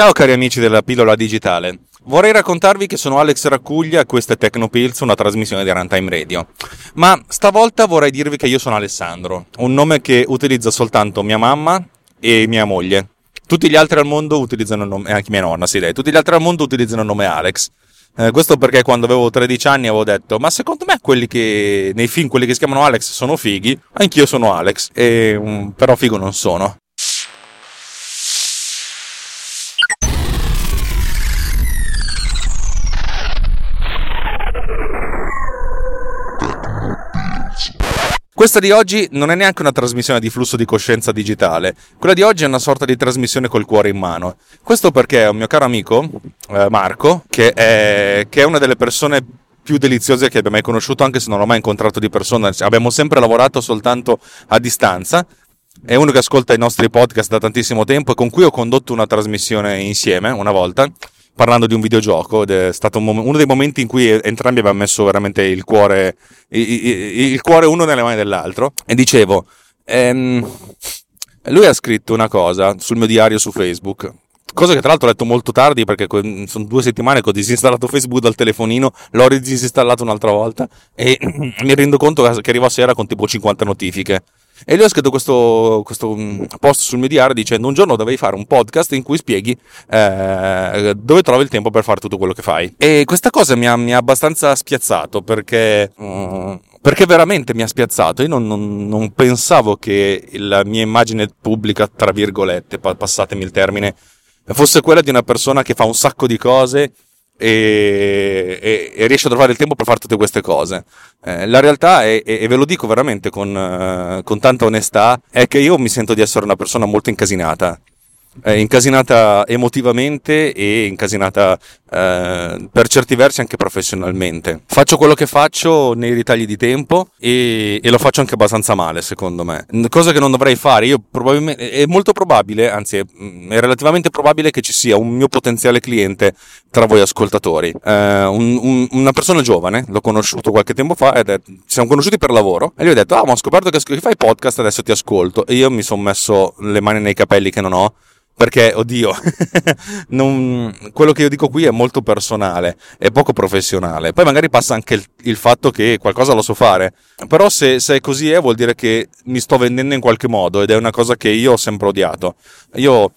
Ciao cari amici della pillola digitale. Vorrei raccontarvi che sono Alex Raccuglia e questa è Tecnopills, una trasmissione di Runtime Radio. Ma stavolta vorrei dirvi che io sono Alessandro, un nome che utilizza soltanto mia mamma e mia moglie. Tutti gli altri al mondo utilizzano il nome, anche mia nonna, sì, dai, tutti gli altri al mondo utilizzano il nome Alex. Eh, questo perché quando avevo 13 anni avevo detto, ma secondo me quelli che nei film, quelli che si chiamano Alex sono fighi, anch'io sono Alex, e, um, però figo non sono. Questa di oggi non è neanche una trasmissione di flusso di coscienza digitale, quella di oggi è una sorta di trasmissione col cuore in mano. Questo perché un mio caro amico, eh, Marco, che è, che è una delle persone più deliziose che abbia mai conosciuto, anche se non l'ho mai incontrato di persona, abbiamo sempre lavorato soltanto a distanza. È uno che ascolta i nostri podcast da tantissimo tempo e con cui ho condotto una trasmissione insieme una volta parlando di un videogioco ed è stato un mom- uno dei momenti in cui entrambi abbiamo messo veramente il cuore, il, il cuore uno nelle mani dell'altro. E dicevo, ehm, lui ha scritto una cosa sul mio diario su Facebook, cosa che tra l'altro ho letto molto tardi perché sono due settimane che ho disinstallato Facebook dal telefonino, l'ho disinstallato un'altra volta e mi rendo conto che arrivo a sera con tipo 50 notifiche. E lui ha scritto questo, questo mm, post sul mio diario dicendo un giorno dovevi fare un podcast in cui spieghi eh, dove trovi il tempo per fare tutto quello che fai. E questa cosa mi ha, mi ha abbastanza spiazzato perché... Mm, perché veramente mi ha spiazzato. Io non, non, non, pensavo che la mia immagine pubblica, tra virgolette, passatemi il termine, fosse quella di una persona che fa un sacco di cose e, e, e, riesce a trovare il tempo per fare tutte queste cose. Eh, la realtà è, e ve lo dico veramente con, uh, con tanta onestà, è che io mi sento di essere una persona molto incasinata eh, incasinata emotivamente e incasinata eh, per certi versi anche professionalmente. Faccio quello che faccio nei ritagli di tempo e, e, lo faccio anche abbastanza male, secondo me. Cosa che non dovrei fare. Io probabilmente è molto probabile, anzi è, è relativamente probabile che ci sia un mio potenziale cliente tra voi ascoltatori. Eh, un, un, una persona giovane, l'ho conosciuto qualche tempo fa ed è, ci siamo conosciuti per lavoro e gli ho detto "Ah, ma ho scoperto che fai podcast, adesso ti ascolto". E io mi sono messo le mani nei capelli che non ho perché, oddio, non, quello che io dico qui è molto personale, è poco professionale. Poi magari passa anche il, il fatto che qualcosa lo so fare, però se, se, così è vuol dire che mi sto vendendo in qualche modo ed è una cosa che io ho sempre odiato. Io,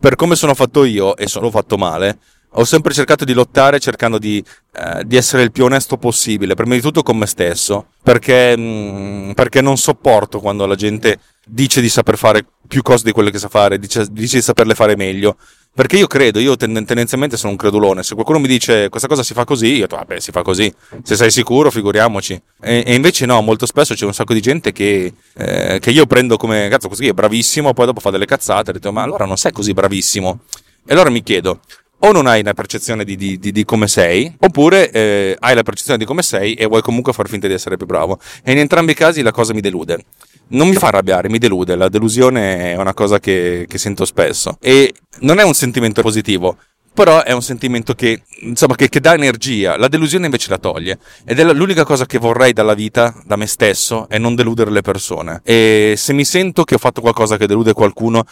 per come sono fatto io, e sono fatto male, ho sempre cercato di lottare cercando di, eh, di, essere il più onesto possibile, prima di tutto con me stesso, perché, mh, mm, perché non sopporto quando la gente dice di saper fare più cose di quelle che sa fare, dice, dice di saperle fare meglio. Perché io credo, io tendenzialmente sono un credulone. Se qualcuno mi dice questa cosa si fa così, io dico, vabbè, si fa così. Se sei sicuro, figuriamoci. E, e invece no, molto spesso c'è un sacco di gente che, eh, che io prendo come, cazzo, così è bravissimo, poi dopo fa delle cazzate, e dico, ma allora non sei così bravissimo. E allora mi chiedo, o non hai una percezione di, di, di, di come sei, oppure eh, hai la percezione di come sei e vuoi comunque far finta di essere più bravo. E in entrambi i casi la cosa mi delude non mi fa arrabbiare, mi delude. La delusione è una cosa che, che sento spesso. E non è un sentimento positivo, però è un sentimento che, insomma, che, che, dà energia. La delusione invece la toglie. Ed è l'unica cosa che vorrei dalla vita, da me stesso, è non deludere le persone. E se mi sento che ho fatto qualcosa che delude qualcuno,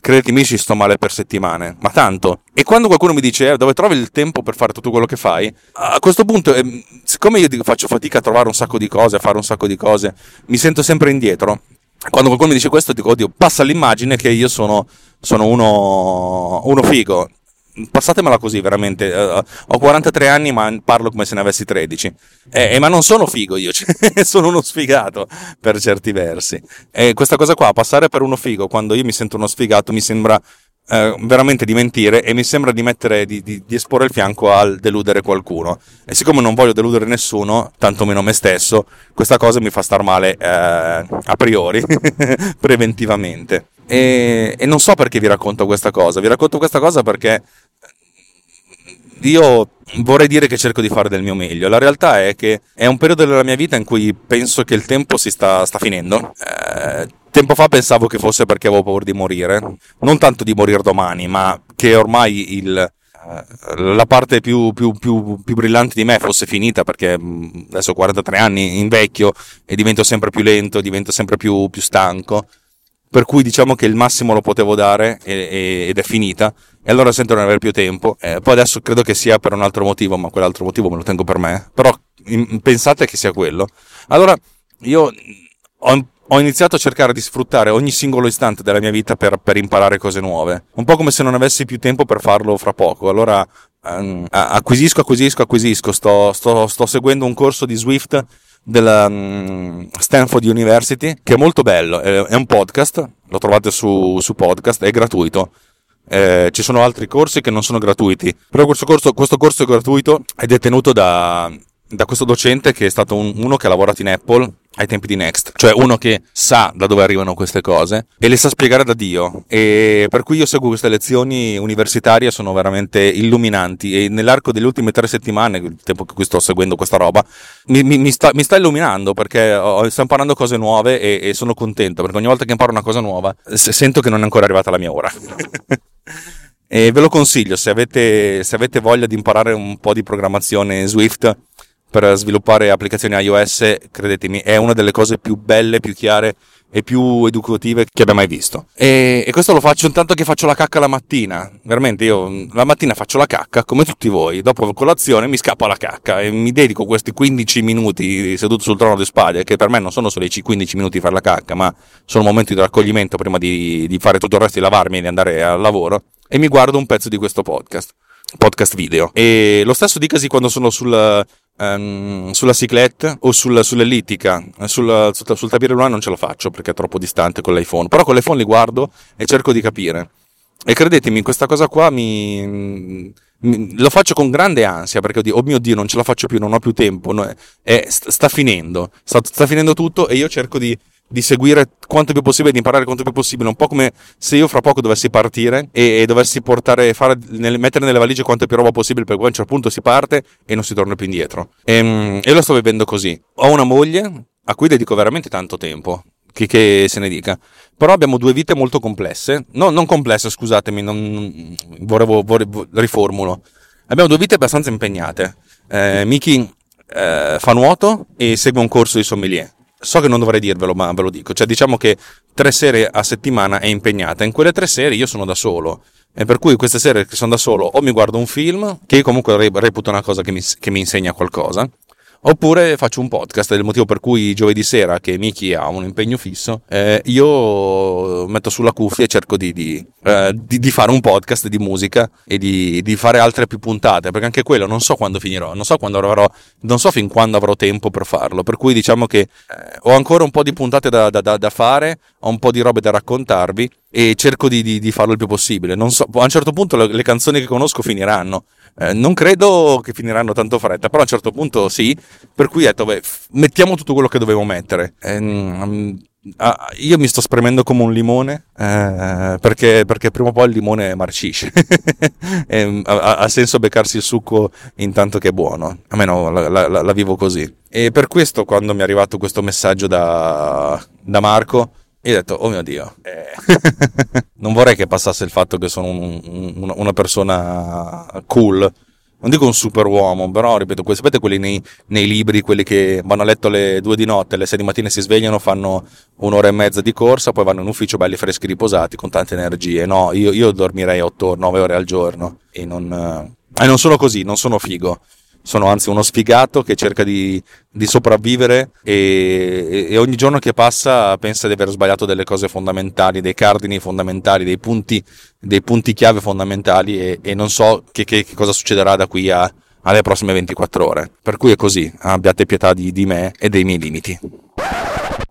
credetemi, ci sto male per settimane. Ma tanto. E quando qualcuno mi dice eh, dove trovi il tempo per fare tutto quello che fai, a questo punto, eh, siccome io faccio fatica a trovare un sacco di cose, a fare un sacco di cose, mi sento sempre indietro quando qualcuno mi dice questo, dico, oddio, passa l'immagine che io sono, sono uno, uno, figo passatemela così veramente. Uh, ho 43 anni ma parlo come se ne avessi 13 eh, eh, ma non sono figo io cioè, sono uno sfigato per certi versi. E questa cosa qua passare per uno figo quando io mi sento uno sfigato mi sembra uh, veramente di mentire e mi sembra di mettere di, di, di, esporre il fianco al deludere qualcuno. E siccome non voglio deludere nessuno tantomeno me stesso questa cosa mi fa star male uh, a priori preventivamente. E, e non so perché vi racconto questa cosa. Vi racconto questa cosa perché io vorrei dire che cerco di fare del mio meglio. La realtà è che è un periodo della mia vita in cui penso che il tempo si sta, sta finendo. Eh, tempo fa pensavo che fosse perché avevo paura di morire. Non tanto di morire domani, ma che ormai il, eh, la parte più, più, più, più, brillante di me fosse finita perché mm, adesso ho 43 anni, invecchio e divento sempre più lento, divento sempre più, più stanco per cui diciamo che il massimo lo potevo dare ed è finita e allora sento di non avere più tempo. Eh, poi adesso credo che sia per un altro motivo, ma quell'altro motivo me lo tengo per me. Però in, pensate che sia quello. Allora io ho, ho, iniziato a cercare di sfruttare ogni singolo istante della mia vita per, per, imparare cose nuove. Un po' come se non avessi più tempo per farlo fra poco. Allora um, acquisisco, acquisisco, acquisisco. Sto, sto, sto seguendo un corso di Swift della um, Stanford University, che è molto bello, è, un podcast, lo trovate su, su podcast, è gratuito. Eh, ci sono altri corsi che non sono gratuiti, però questo corso, questo corso è gratuito è tenuto da, da questo docente che è stato un, uno che ha lavorato in Apple ai tempi di Next, cioè uno che sa da dove arrivano queste cose e le sa spiegare da Dio. E per cui io seguo queste lezioni universitarie sono veramente illuminanti. E nell'arco delle ultime tre settimane, il tempo che sto seguendo questa roba, mi, mi, mi, sta, mi sta, illuminando perché ho, sto imparando cose nuove e, e, sono contento perché ogni volta che imparo una cosa nuova sento che non è ancora arrivata la mia ora. e ve lo consiglio se avete, se avete voglia di imparare un po' di programmazione Swift per sviluppare applicazioni iOS, credetemi, è una delle cose più belle, più chiare e più educative che abbia mai visto. E, e, questo lo faccio intanto che faccio la cacca la mattina. Veramente io la mattina faccio la cacca come tutti voi. Dopo colazione mi scappo alla cacca e mi dedico questi 15 minuti seduto sul trono di spade, che per me non sono solo i 15 minuti di fare la cacca, ma sono momenti di raccoglimento prima di, di fare tutto il resto di lavarmi e di andare al lavoro. E mi guardo un pezzo di questo podcast podcast video. E lo stesso dicasi quando sono sul, um, sulla ciclette o sul, sull'ellittica, sul, sul, sul tapire lunare non ce la faccio perché è troppo distante con l'iPhone, però con l'iPhone li guardo e cerco di capire. E credetemi, questa cosa qua mi, mi lo faccio con grande ansia perché dico, oh mio Dio, non ce la faccio più, non ho più tempo, no, è, sta, sta finendo, sta, sta finendo tutto e io cerco di di seguire quanto più possibile, di imparare quanto più possibile, un po' come se io fra poco dovessi partire e, e dovessi portare, fare, nel, mettere nelle valigie quanto più roba possibile, perché poi a un certo punto si parte e non si torna più indietro. E, ehm, e lo sto vivendo così. Ho una moglie a cui dedico veramente tanto tempo, che, che, se ne dica. Però abbiamo due vite molto complesse, no, non complesse, scusatemi, non, volevo, volevo, riformulo. Abbiamo due vite abbastanza impegnate. Eh, Miki eh, fa nuoto e segue un corso di sommelier so che non dovrei dirvelo, ma ve lo dico. Cioè, diciamo che tre sere a settimana è impegnata. In quelle tre sere io sono da solo. E per cui queste sere che sono da solo o mi guardo un film, che io comunque reputo una cosa che mi, che mi insegna qualcosa, Oppure faccio un podcast, è il motivo per cui giovedì sera, che Miki ha un impegno fisso, eh, io metto sulla cuffia e cerco di, di, eh, di, di, fare un podcast di musica e di, fare altre più puntate, perché anche quello non so quando finirò, non so quando avrò, non so fin quando avrò tempo per farlo, per cui diciamo che eh, ho ancora un po' di puntate da, da, da, fare, ho un po' di robe da raccontarvi e cerco di, farlo il più possibile. So, a un certo punto le, le canzoni che conosco finiranno, eh, non credo che finiranno tanto fretta, però a un certo punto sì, per cui ho detto, beh, mettiamo tutto quello che dovevo mettere. Eh, um, io mi sto spremendo come un limone eh, perché, perché, prima o poi il limone marcisce. e, ha, ha, senso beccarsi il succo intanto che è buono. A me no, la, la, la, vivo così. E per questo, quando mi è arrivato questo messaggio da, da Marco, io ho detto, oh mio Dio, eh. non vorrei che passasse il fatto che sono un, un, una persona cool. Non dico un super uomo, però ripeto, sapete quelli nei, nei, libri, quelli che vanno a letto alle due di notte, alle sei di mattina si svegliano, fanno un'ora e mezza di corsa, poi vanno in ufficio belli freschi riposati, con tante energie. No, io, io dormirei 8-9 ore al giorno e non, eh, non sono così, non sono figo sono anzi uno sfigato che cerca di, di sopravvivere e, e, ogni giorno che passa pensa di aver sbagliato delle cose fondamentali, dei cardini fondamentali, dei punti, dei punti chiave fondamentali e, e non so che, che, che, cosa succederà da qui a, alle prossime 24 ore. Per cui è così, abbiate pietà di, di me e dei miei limiti.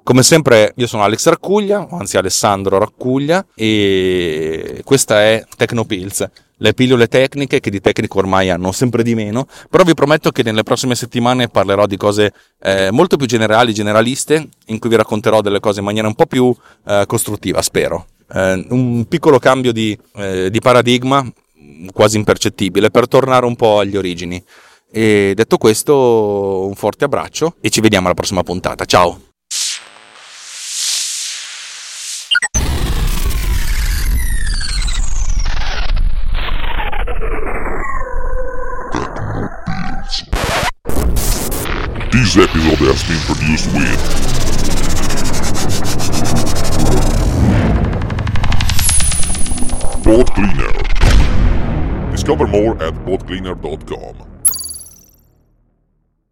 Come sempre io sono Alex Raccuglia, anzi Alessandro Raccuglia e questa è Tecnopills le pillole tecniche che di tecnico ormai hanno sempre di meno, però vi prometto che nelle prossime settimane parlerò di cose eh, molto più generali, generaliste, in cui vi racconterò delle cose in maniera un po' più eh, costruttiva, spero. Eh, un piccolo cambio di, eh, di paradigma, quasi impercettibile, per tornare un po' agli origini. E detto questo, un forte abbraccio e ci vediamo alla prossima puntata. Ciao! This episode has been produced with Pod Cleaner. Discover more at BoatCleaner.com.